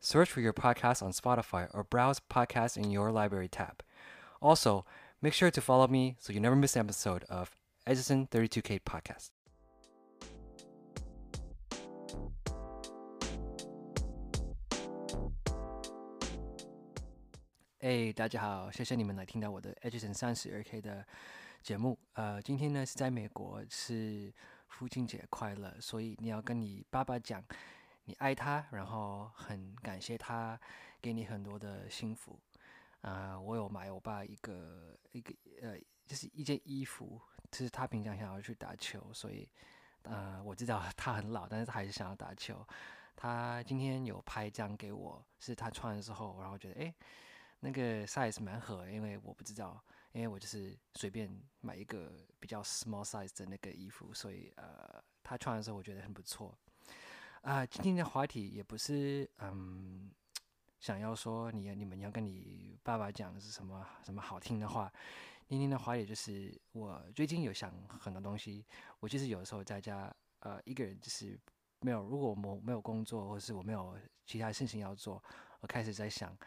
search for your podcast on Spotify, or browse podcasts in your library tab. Also, make sure to follow me so you never miss an episode of Edison 32K Podcast. 哎，大家好，谢谢你们来听到我的 Edison 三十二 K 的节目。呃，今天呢是在美国，是父亲节快乐，所以你要跟你爸爸讲， 你爱他，然后很感谢他给你很多的幸福。啊、我有买我爸一个一个呃，就是一件衣服，就是他平常想要去打球，所以呃，我知道他很老，但是他还是想要打球。他今天有拍一张给我，是他穿的时候，然后觉得诶，那个 size 蛮合，因为我不知道，因为我就是随便买一个比较 small size 的那个衣服，所以呃，他穿的时候我觉得很不错。啊、今天的话题也不是嗯，想要说你你们要跟你爸爸讲的是什么什么好听的话。今天的话题就是我最近有想很多东西，我就是有时候在家呃一个人就是没有，如果我没有工作，或是我没有其他事情要做，我开始在想。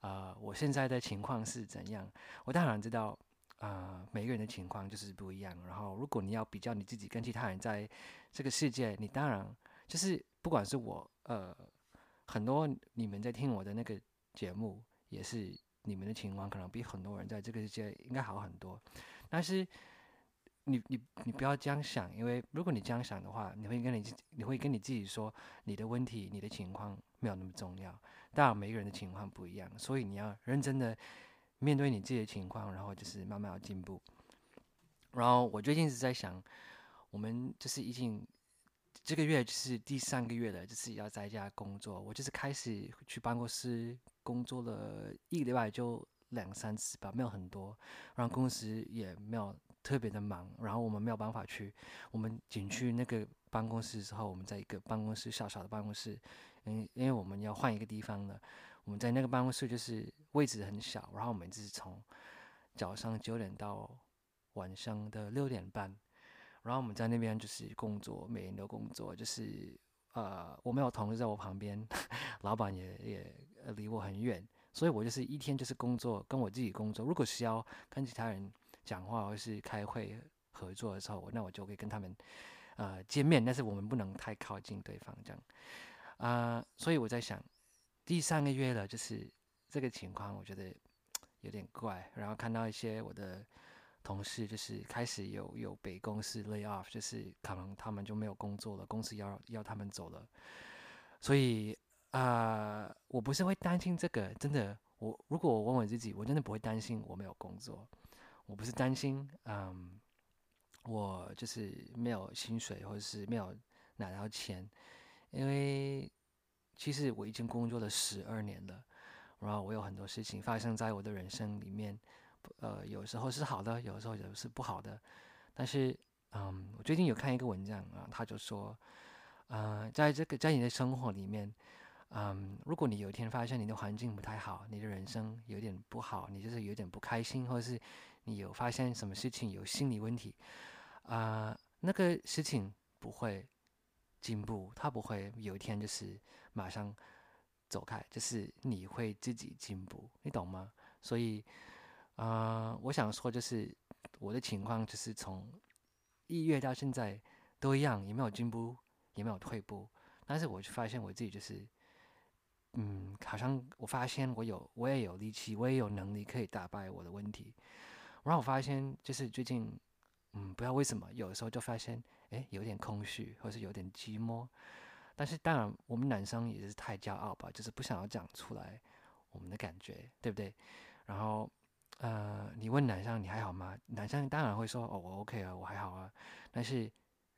啊、我现在的情况是怎样？我当然知道，啊，每个人的情况就是不一样。然后，如果你要比较你自己跟其他人在这个世界，你当然就是不管是我，呃，很多你们在听我的那个节目，也是你们的情况可能比很多人在这个世界应该好很多。但是你你你不要这样想，因为如果你这样想的话，你会跟你你会跟你自己说，你的问题、你的情况没有那么重要。当然，每个人的情况不一样，所以你要认真的面对你自己的情况，然后就是慢慢要进步。然后我最近是在想，我们就是已经这个月就是第三个月了，就是要在家工作。我就是开始去办公室工作了一个礼拜，就两三次吧，没有很多。然后公司也没有特别的忙，然后我们没有办法去，我们仅去那个办公室之后，我们在一个办公室小小的办公室。因因为我们要换一个地方了，我们在那个办公室就是位置很小，然后我们就是从早上九点到晚上的六点半，然后我们在那边就是工作，每天都工作，就是呃，我没有同事在我旁边，老板也也离我很远，所以我就是一天就是工作，跟我自己工作。如果需要跟其他人讲话或是开会合作的时候，那我就会跟他们呃见面，但是我们不能太靠近对方这样。啊、所以我在想，第三个月了，就是这个情况，我觉得有点怪。然后看到一些我的同事，就是开始有有被公司 lay off，就是可能他们就没有工作了，公司要要他们走了。所以啊、我不是会担心这个，真的，我如果我问我自己，我真的不会担心我没有工作，我不是担心，嗯，我就是没有薪水，或者是没有拿到钱。因为其实我已经工作了十二年了，然后我有很多事情发生在我的人生里面，呃，有时候是好的，有时候也是不好的。但是，嗯，我最近有看一个文章啊，他就说，呃，在这个在你的生活里面，嗯，如果你有一天发现你的环境不太好，你的人生有点不好，你就是有点不开心，或者是你有发现什么事情有心理问题，啊、那个事情不会。进步，他不会有一天就是马上走开，就是你会自己进步，你懂吗？所以，呃，我想说就是我的情况就是从一月到现在都一样，也没有进步，也没有退步，但是我就发现我自己就是，嗯，好像我发现我有，我也有力气，我也有能力可以打败我的问题，然后我发现就是最近，嗯，不知道为什么，有的时候就发现。诶，有点空虚，或是有点寂寞。但是当然，我们男生也是太骄傲吧，就是不想要讲出来我们的感觉，对不对？然后，呃，你问男生你还好吗？男生当然会说哦，我 OK 啊，我还好啊。但是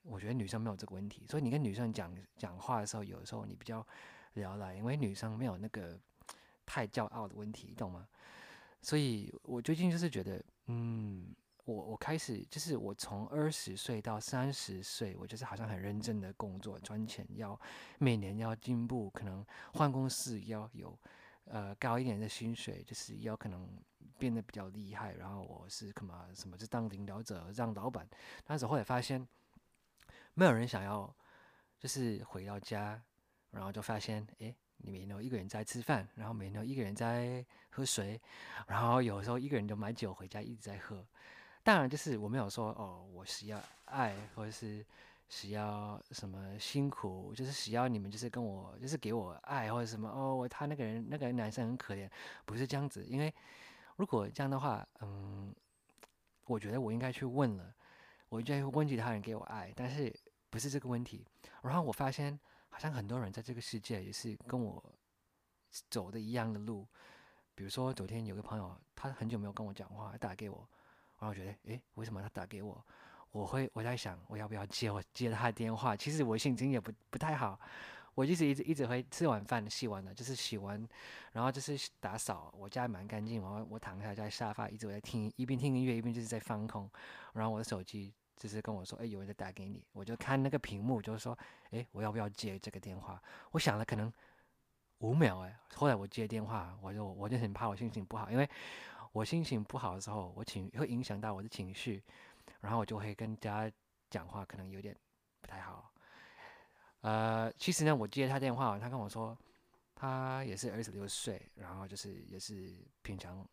我觉得女生没有这个问题，所以你跟女生讲讲话的时候，有的时候你比较聊来，因为女生没有那个太骄傲的问题，你懂吗？所以我最近就是觉得，嗯，我我开始就是我从二十岁到三十岁，我就是好像很认真的工作赚钱，要每年要进步，可能换公司要有呃高一点的薪水，就是要可能变得比较厉害。然后我是干嘛什么就当领导者，让老板。但是后来发现，没有人想要，就是回到家，然后就发现，哎。你每天都一个人在吃饭，然后每天都一个人在喝水，然后有时候一个人就买酒回家一直在喝。当然，就是我没有说哦，我需要爱，或者是需要什么辛苦，就是需要你们就是跟我就是给我爱或者什么哦，他那个人那个男生很可怜，不是这样子。因为如果这样的话，嗯，我觉得我应该去问了，我应该问其他人给我爱，但是不是这个问题。然后我发现。好像很多人在这个世界也是跟我走的一样的路。比如说，昨天有个朋友，他很久没有跟我讲话，打给我，然后我觉得，诶，为什么他打给我？我会我在想，我要不要接？我接他的电话。其实我心情也不不太好。我就是一直一直会吃完饭洗完了，就是洗完，然后就是打扫，我家蛮干净。然后我躺下在沙发，一直我在听，一边听音乐，一边就是在放空。然后我的手机。就是跟我说，哎，有人在打给你，我就看那个屏幕，就是说，哎，我要不要接这个电话？我想了可能五秒，哎，后来我接电话，我就我就很怕我心情不好，因为我心情不好的时候，我情会影响到我的情绪，然后我就会跟大家讲话，可能有点不太好。呃，其实呢，我接他电话，他跟我说，他也是二十六岁，然后就是也是平常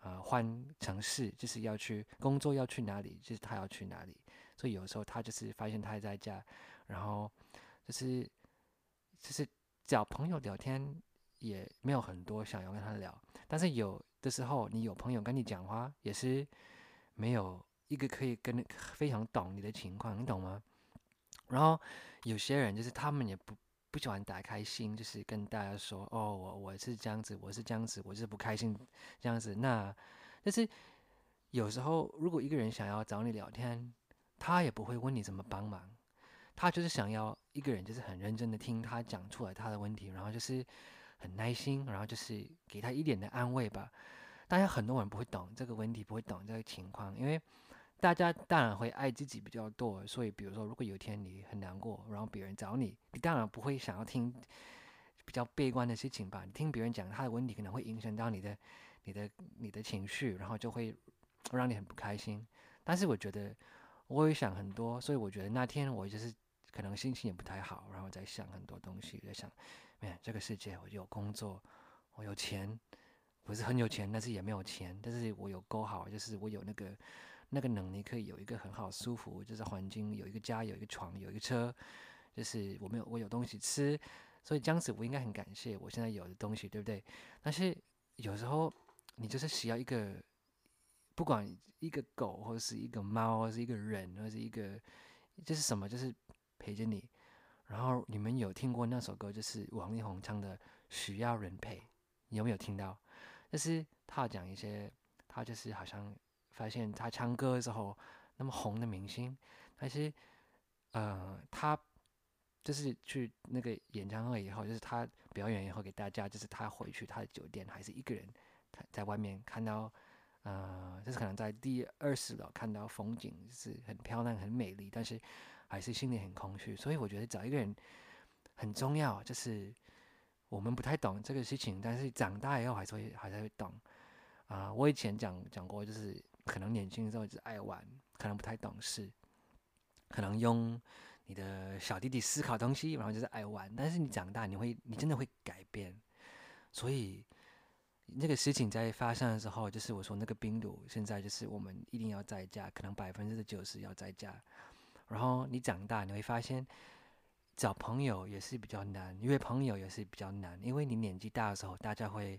呃换城市，就是要去工作，要去哪里，就是他要去哪里。所以有时候他就是发现他在家，然后就是就是找朋友聊天也没有很多想要跟他聊，但是有的时候你有朋友跟你讲话也是没有一个可以跟非常懂你的情况，你懂吗？然后有些人就是他们也不不喜欢打开心，就是跟大家说哦我我是这样子，我是这样子，我是不开心这样子。那但是有时候如果一个人想要找你聊天，他也不会问你怎么帮忙，他就是想要一个人，就是很认真的听他讲出来他的问题，然后就是很耐心，然后就是给他一点的安慰吧。大家很多人不会懂这个问题，不会懂这个情况，因为大家当然会爱自己比较多，所以比如说，如果有一天你很难过，然后别人找你，你当然不会想要听比较悲观的事情吧？你听别人讲他的问题，可能会影响到你的、你的、你的情绪，然后就会让你很不开心。但是我觉得。我会想很多，所以我觉得那天我就是可能心情也不太好，然后在想很多东西，在想，哎，这个世界我有工作，我有钱，不是很有钱，但是也没有钱，但是我有够好，就是我有那个那个能力，可以有一个很好舒服，就是环境，有一个家，有一个床，有一个车，就是我没有我有东西吃，所以这样子我应该很感谢我现在有的东西，对不对？但是有时候你就是需要一个。不管一个狗，或者是一个猫，或者是一个人，或者是一个，这是什么？就是陪着你。然后你们有听过那首歌，就是王力宏唱的《需要人陪》，你有没有听到？就是他讲一些，他就是好像发现他唱歌的时候那么红的明星，但是呃，他就是去那个演唱会以后，就是他表演以后给大家，就是他回去他的酒店还是一个人，在外面看到。呃，就是可能在第二十楼看到风景是很漂亮、很美丽，但是还是心里很空虚。所以我觉得找一个人很重要。就是我们不太懂这个事情，但是长大以后还是会还是会懂。啊，我以前讲讲过，就是可能年轻的时候只爱玩，可能不太懂事，可能用你的小弟弟思考东西，然后就是爱玩。但是你长大，你会你真的会改变。所以。那个事情在发生的时候，就是我说那个冰毒，现在就是我们一定要在家，可能百分之九十要在家。然后你长大，你会发现找朋友也是比较难，因为朋友也是比较难，因为你年纪大的时候，大家会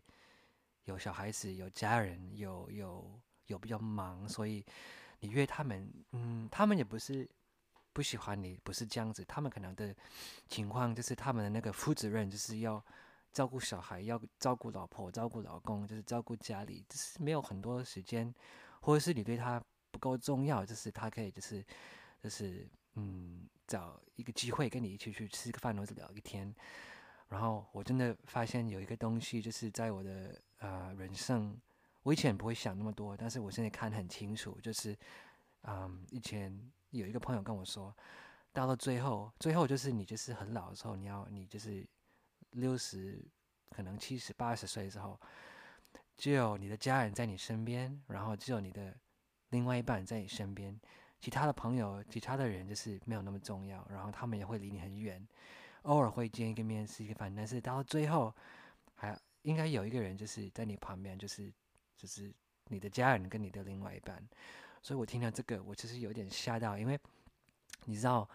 有小孩子、有家人、有有有比较忙，所以你约他们，嗯，他们也不是不喜欢你，不是这样子，他们可能的情况就是他们的那个负责任就是要。照顾小孩，要照顾老婆，照顾老公，就是照顾家里，就是没有很多时间，或者是你对他不够重要，就是他可以，就是就是嗯，找一个机会跟你一起去吃个饭或者聊一天。然后我真的发现有一个东西，就是在我的呃人生，我以前不会想那么多，但是我现在看很清楚，就是嗯，以前有一个朋友跟我说，到了最后，最后就是你就是很老的时候，你要你就是六十，可能七十八十岁的时候，只有你的家人在你身边，然后只有你的另外一半在你身边，其他的朋友、其他的人就是没有那么重要，然后他们也会离你很远。偶尔会见一个面，吃一个饭，但是到了最后，还应该有一个人就是在你旁边，就是就是你的家人跟你的另外一半。所以我听到这个，我其实有点吓到，因为你知道，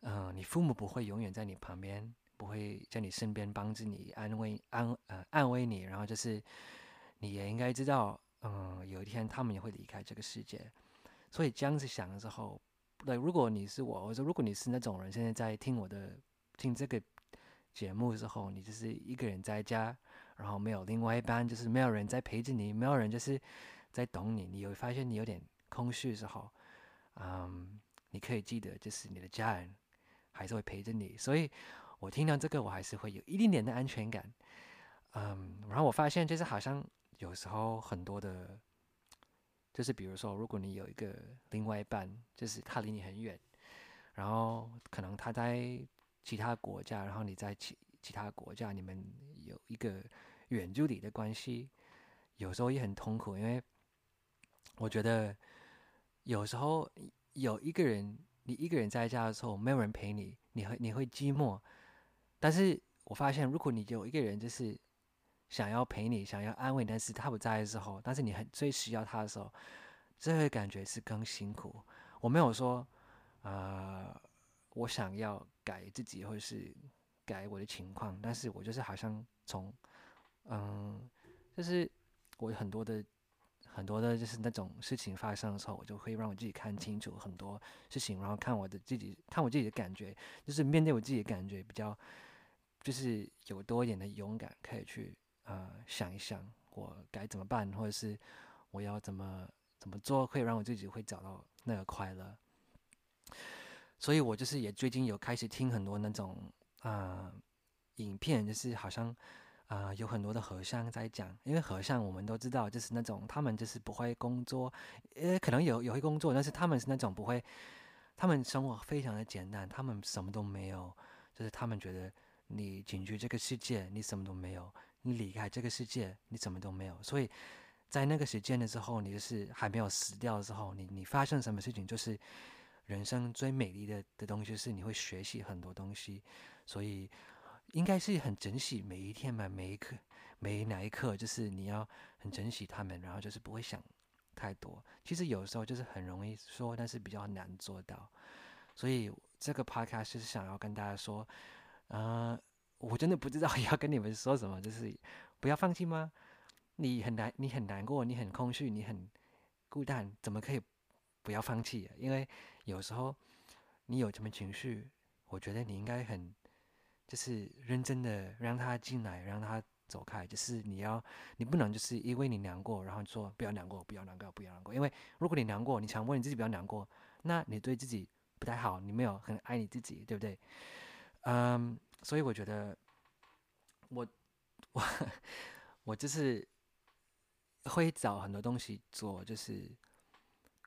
嗯，你父母不会永远在你旁边，不会在你身边帮助你、安慰安呃安慰你，然后就是你也应该知道，嗯，有一天他们也会离开这个世界。所以这样子想的时候，对，如果你是我，我说如果你是那种人，现在在听我的。听这个节目之后，你就是一个人在家，然后没有另外一半，就是没有人在陪着你，没有人就是在懂你。你有发现你有点空虚的时候，嗯，你可以记得，就是你的家人还是会陪着你。所以我听到这个，我还是会有一点点的安全感。嗯，然后我发现，就是好像有时候很多的，就是比如说，如果你有一个另外一半，就是他离你很远，然后可能他在。其他国家，然后你在其其他国家，你们有一个远距离的关系，有时候也很痛苦，因为我觉得有时候有一个人，你一个人在家的时候，没有人陪你，你会你会寂寞。但是我发现，如果你有一个人，就是想要陪你，想要安慰，但是他不在的时候，但是你很最需要他的时候，这个感觉是更辛苦。我没有说，呃。我想要改自己，或是改我的情况，但是我就是好像从，嗯，就是我很多的很多的，就是那种事情发生的时候，我就会让我自己看清楚很多事情，然后看我的自己，看我自己的感觉，就是面对我自己的感觉，比较就是有多一点的勇敢，可以去呃想一想我该怎么办，或者是我要怎么怎么做，可以让我自己会找到那个快乐。所以我就是也最近有开始听很多那种啊影片，就是好像啊有很多的和尚在讲，因为和尚我们都知道，就是那种他们就是不会工作，呃可能有有会工作，但是他们是那种不会，他们生活非常的简单，他们什么都没有，就是他们觉得你进去这个世界你什么都没有，你离开这个世界你什么都没有，所以在那个时间的时候，你就是还没有死掉的时候，你你发生什么事情就是。人生最美丽的的东西是你会学习很多东西，所以应该是很珍惜每一天嘛，每一刻，每哪一刻，就是你要很珍惜他们，然后就是不会想太多。其实有时候就是很容易说，但是比较难做到。所以这个 podcast 是想要跟大家说，呃，我真的不知道 要跟你们说什么，就是不要放弃吗？你很难，你很难过，你很空虚，你很孤单，怎么可以不要放弃？因为有时候你有什么情绪，我觉得你应该很就是认真的让他进来，让他走开。就是你要，你不能就是因为你难过，然后说不要难过，不要难过，不要难过。因为如果你难过，你强迫你自己不要难过，那你对自己不太好，你没有很爱你自己，对不对？嗯，所以我觉得我我 我就是会找很多东西做，就是。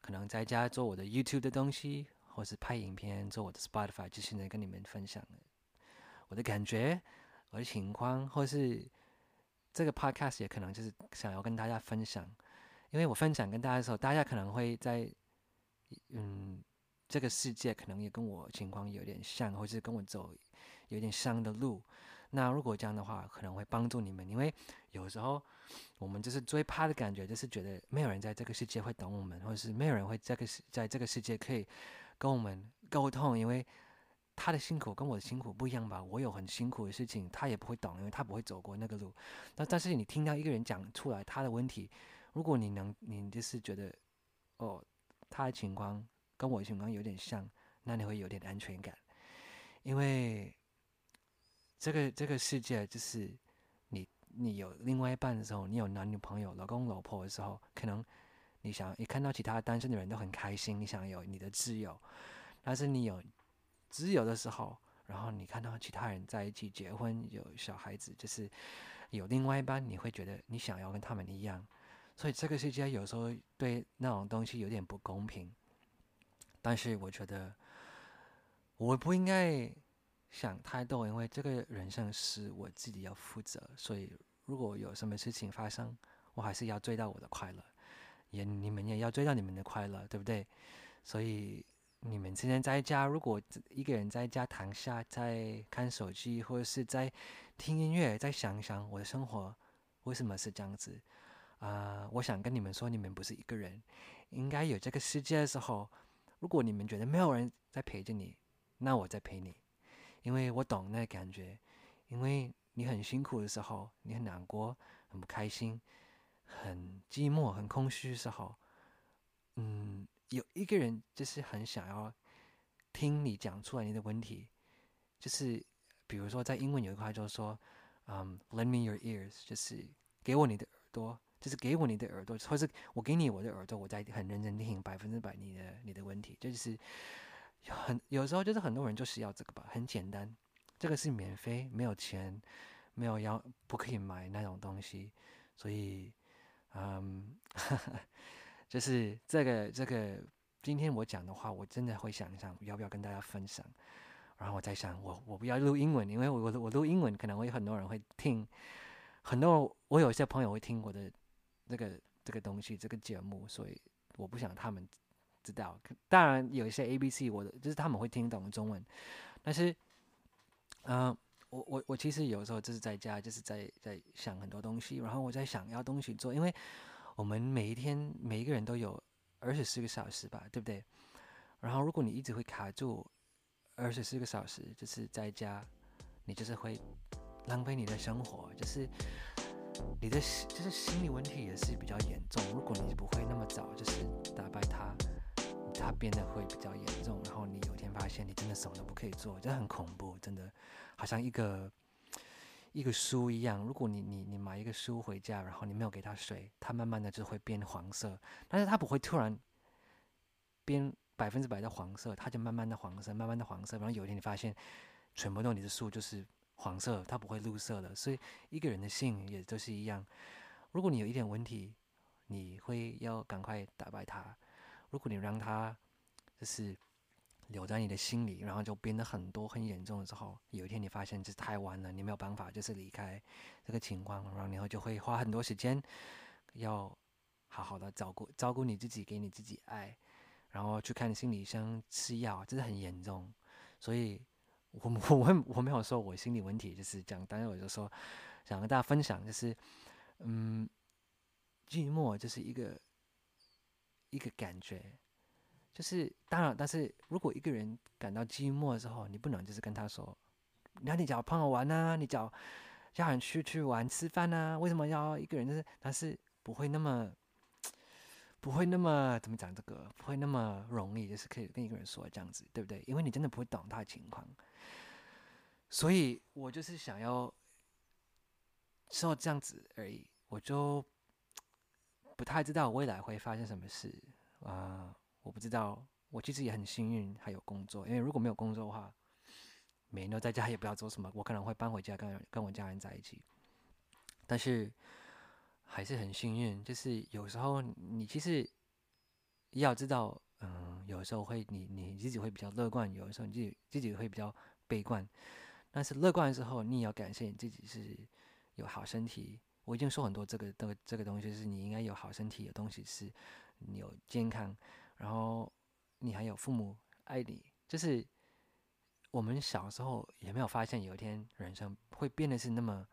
可能在家做我的 YouTube 的东西，或是拍影片做我的 Spotify，就现在跟你们分享我的感觉、我的情况，或是这个 Podcast 也可能就是想要跟大家分享。因为我分享跟大家的时候，大家可能会在嗯这个世界可能也跟我情况有点像，或是跟我走有点像的路。那如果这样的话，可能会帮助你们，因为有时候。我们就是最怕的感觉，就是觉得没有人在这个世界会懂我们，或者是没有人会这个世在这个世界可以跟我们沟通，因为他的辛苦跟我的辛苦不一样吧？我有很辛苦的事情，他也不会懂，因为他不会走过那个路。那但是你听到一个人讲出来他的问题，如果你能，你就是觉得哦，他的情况跟我的情况有点像，那你会有点安全感，因为这个这个世界就是。你你有另外一半的时候，你有男女朋友、老公老婆的时候，可能你想一看到其他单身的人都很开心，你想有你的自由。但是你有自由的时候，然后你看到其他人在一起结婚有小孩子，就是有另外一半，你会觉得你想要跟他们一样。所以这个世界有时候对那种东西有点不公平。但是我觉得我不应该想太多，因为这个人生是我自己要负责。所以如果有什么事情发生，我还是要追到我的快乐，也你们也要追到你们的快乐，对不对？所以你们今天在家，如果一个人在家躺下，在看手机，或者是在听音乐，再想想我的生活为什么是这样子啊？我想跟你们说，你们不是一个人，应该有这个世界的时候，如果你们觉得没有人在陪着你，那我在陪你，因为我懂那感觉，因为你很辛苦的时候，你很难过，很不开心。很寂寞、很空虚的时候，嗯，有一个人就是很想要听你讲出来你的问题，就是比如说在英文有一块就是说，嗯，lend me your ears，就是给我你的耳朵，就是给我你的耳朵，或是我给你我的耳朵，我在很认真听百分之百你的你的问题，就是很有时候就是很多人就是要这个吧，很简单，这个是免费，没有钱，没有要不可以买那种东西，所以。嗯，就是这个这个，今天我讲的话，我真的会想一想要不要跟大家分享。然后我在想，我我不要录英文，因为我我我录英文可能会很多人会听，很多我有一些朋友会听我的这个这个东西这个节目，所以我不想他们知道。当然有一些 A B C，我的就是他们会听懂中文，但是，嗯。我我我其实有时候就是在家，就是在在想很多东西，然后我在想要东西做，因为我们每一天每一个人都有二十四个小时吧，对不对？然后如果你一直会卡住二十四个小时，就是在家，你就是会浪费你的生活，就是你的就是心理问题也是比较严重。如果你不会那么早就是打败它，它变得会比较严重，然后你有一天发现你真的什么都不可以做，真的很恐怖，真的。好像一个一个书一样，如果你你你买一个书回家，然后你没有给它水，它慢慢的就会变黄色，但是它不会突然变百分之百的黄色，它就慢慢的黄色，慢慢的黄色，然后有一天你发现全部都你的树就是黄色，它不会绿色了。所以一个人的性也都是一样，如果你有一点问题，你会要赶快打败它；如果你让它就是。留在你的心里，然后就变得很多很严重的时候，有一天你发现这太晚了，你没有办法，就是离开这个情况，然后你后就会花很多时间，要好好的照顾照顾你自己，给你自己爱，然后去看心理医生吃药，这是很严重。所以，我 我我没有说我心理问题就是这样，但是我就说想跟大家分享，就是嗯，寂寞就是一个一个感觉。就是当然，但是如果一个人感到寂寞的时候，你不能就是跟他说：“那你找朋友玩啊，你找家人去去玩吃饭啊，为什么要一个人？”就是但是不会那么不会那么怎么讲这个，不会那么容易，就是可以跟一个人说这样子，对不对？因为你真的不会懂他的情况，所以我就是想要说这样子而已，我就不太知道未来会发生什么事啊。我不知道，我其实也很幸运，还有工作。因为如果没有工作的话，每天都在家也不要做什么，我可能会搬回家跟跟我家人在一起。但是还是很幸运，就是有时候你其实要知道，嗯，有时候会你你自己会比较乐观，有时候你自己自己会比较悲观。但是乐观的时候，你也要感谢你自己是有好身体。我已经说很多这个这个这个东西，是你应该有好身体，有东西是你有健康。然后你还有父母爱你，就是我们小时候也没有发现有一天人生会变得是那么、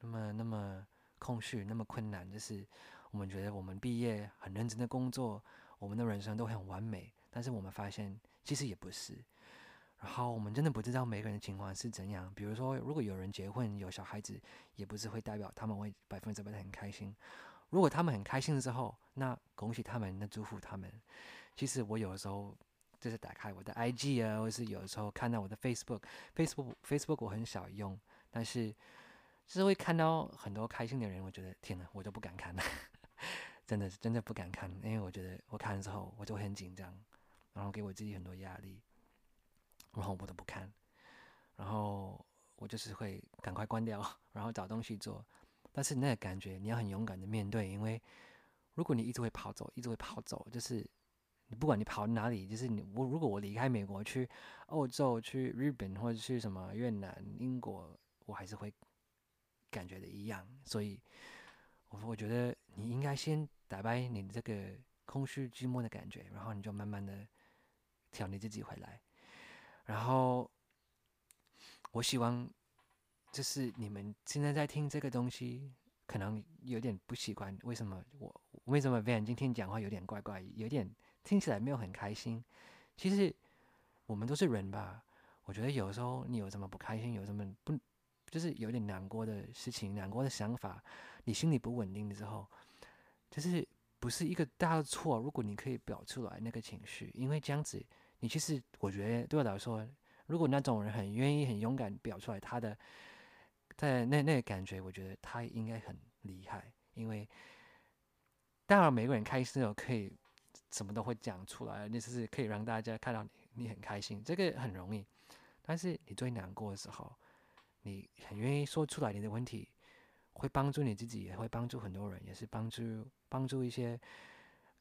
那么、那么空虚、那么困难。就是我们觉得我们毕业很认真的工作，我们的人生都很完美，但是我们发现其实也不是。然后我们真的不知道每个人的情况是怎样。比如说，如果有人结婚有小孩子，也不是会代表他们会百分之百的很开心。如果他们很开心的时候，那恭喜他们，那祝福他们。其实我有的时候就是打开我的 IG 啊，或是有的时候看到我的 Facebook，Facebook，Facebook 我很少用，但是就是会看到很多开心的人，我觉得天呐，我都不敢看了，真的是真的不敢看，因为我觉得我看的时候我就会很紧张，然后给我自己很多压力，然后我都不看。然后我就是会赶快关掉，然后找东西做。但是那个感觉你要很勇敢的面对，因为如果你一直会跑走，一直会跑走，就是不管你跑哪里，就是你我如果我离开美国去欧洲、去日本或者去什么越南、英国，我还是会感觉的一样。所以，我我觉得你应该先打败你这个空虚寂寞的感觉，然后你就慢慢的调你自己回来。然后，我希望。就是你们现在在听这个东西，可能有点不习惯。为什么我为什么 Van 今天讲话有点怪怪，有点听起来没有很开心？其实我们都是人吧。我觉得有时候你有什么不开心，有什么不，就是有点难过的事情、难过的想法，你心里不稳定的时候，就是不是一个大的错。如果你可以表出来那个情绪，因为这样子，你其实我觉得对我来说，如果那种人很愿意、很勇敢表出来他的。在那那个感觉，我觉得他应该很厉害，因为当然每个人开心的时候可以什么都会讲出来，那就是可以让大家看到你你很开心，这个很容易。但是你最难过的时候，你很愿意说出来你的问题，会帮助你自己，也会帮助很多人，也是帮助帮助一些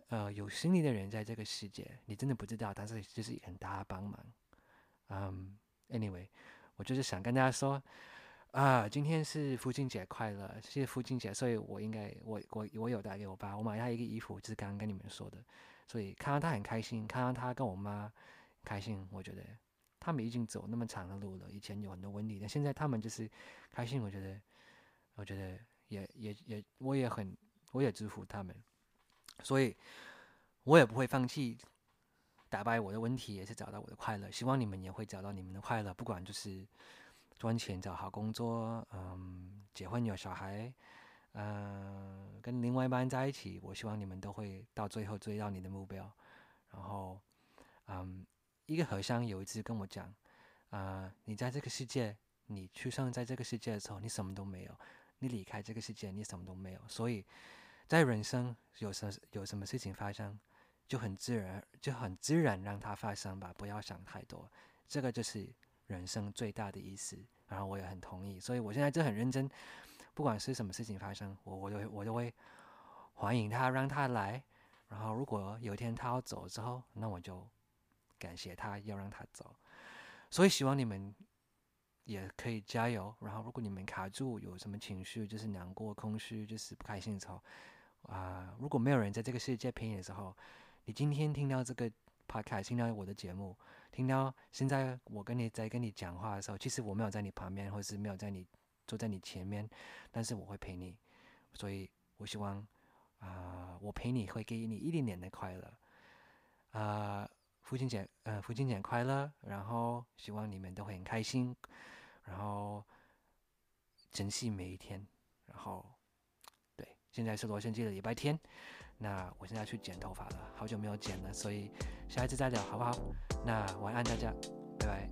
呃有心理的人在这个世界。你真的不知道，但是就是很大的帮忙。嗯，anyway，我就是想跟大家说。啊，今天是父亲节快乐，谢谢父亲节，所以我应该我我我有带给我爸，我买他一个衣服，就是刚刚跟你们说的，所以看到他很开心，看到他跟我妈开心，我觉得他们已经走那么长的路了，以前有很多问题，但现在他们就是开心，我觉得我觉得也也也我也很我也祝福他们，所以我也不会放弃打败我的问题，也是找到我的快乐，希望你们也会找到你们的快乐，不管就是。赚钱找好工作，嗯，结婚有小孩，嗯，跟另外一半在一起，我希望你们都会到最后追到你的目标。然后，嗯，一个和尚有一次跟我讲，啊，你在这个世界，你出生在这个世界的时候，你什么都没有；你离开这个世界，你什么都没有。所以，在人生有什有什么事情发生，就很自然，就很自然让它发生吧，不要想太多。这个就是。人生最大的意思，然后我也很同意，所以我现在就很认真，不管是什么事情发生，我我都我都会欢迎他，让他来。然后如果有一天他要走之后，那我就感谢他，要让他走。所以希望你们也可以加油。然后如果你们卡住，有什么情绪，就是难过、空虚，就是不开心的时候，啊，如果没有人在这个世界陪你的时候，你今天听到这个 podcast，听到我的节目。听到现在我跟你在跟你讲话的时候，其实我没有在你旁边，或是没有在你坐在你前面，但是我会陪你，所以我希望啊，我陪你会给你一点点的快乐啊，父亲节呃父亲节快乐，然后希望你们都会很开心，然后珍惜每一天，然后对，现在是罗生记的礼拜天。那我现在去剪头发了，好久没有剪了，所以下一次再聊好不好？那晚安大家，拜拜。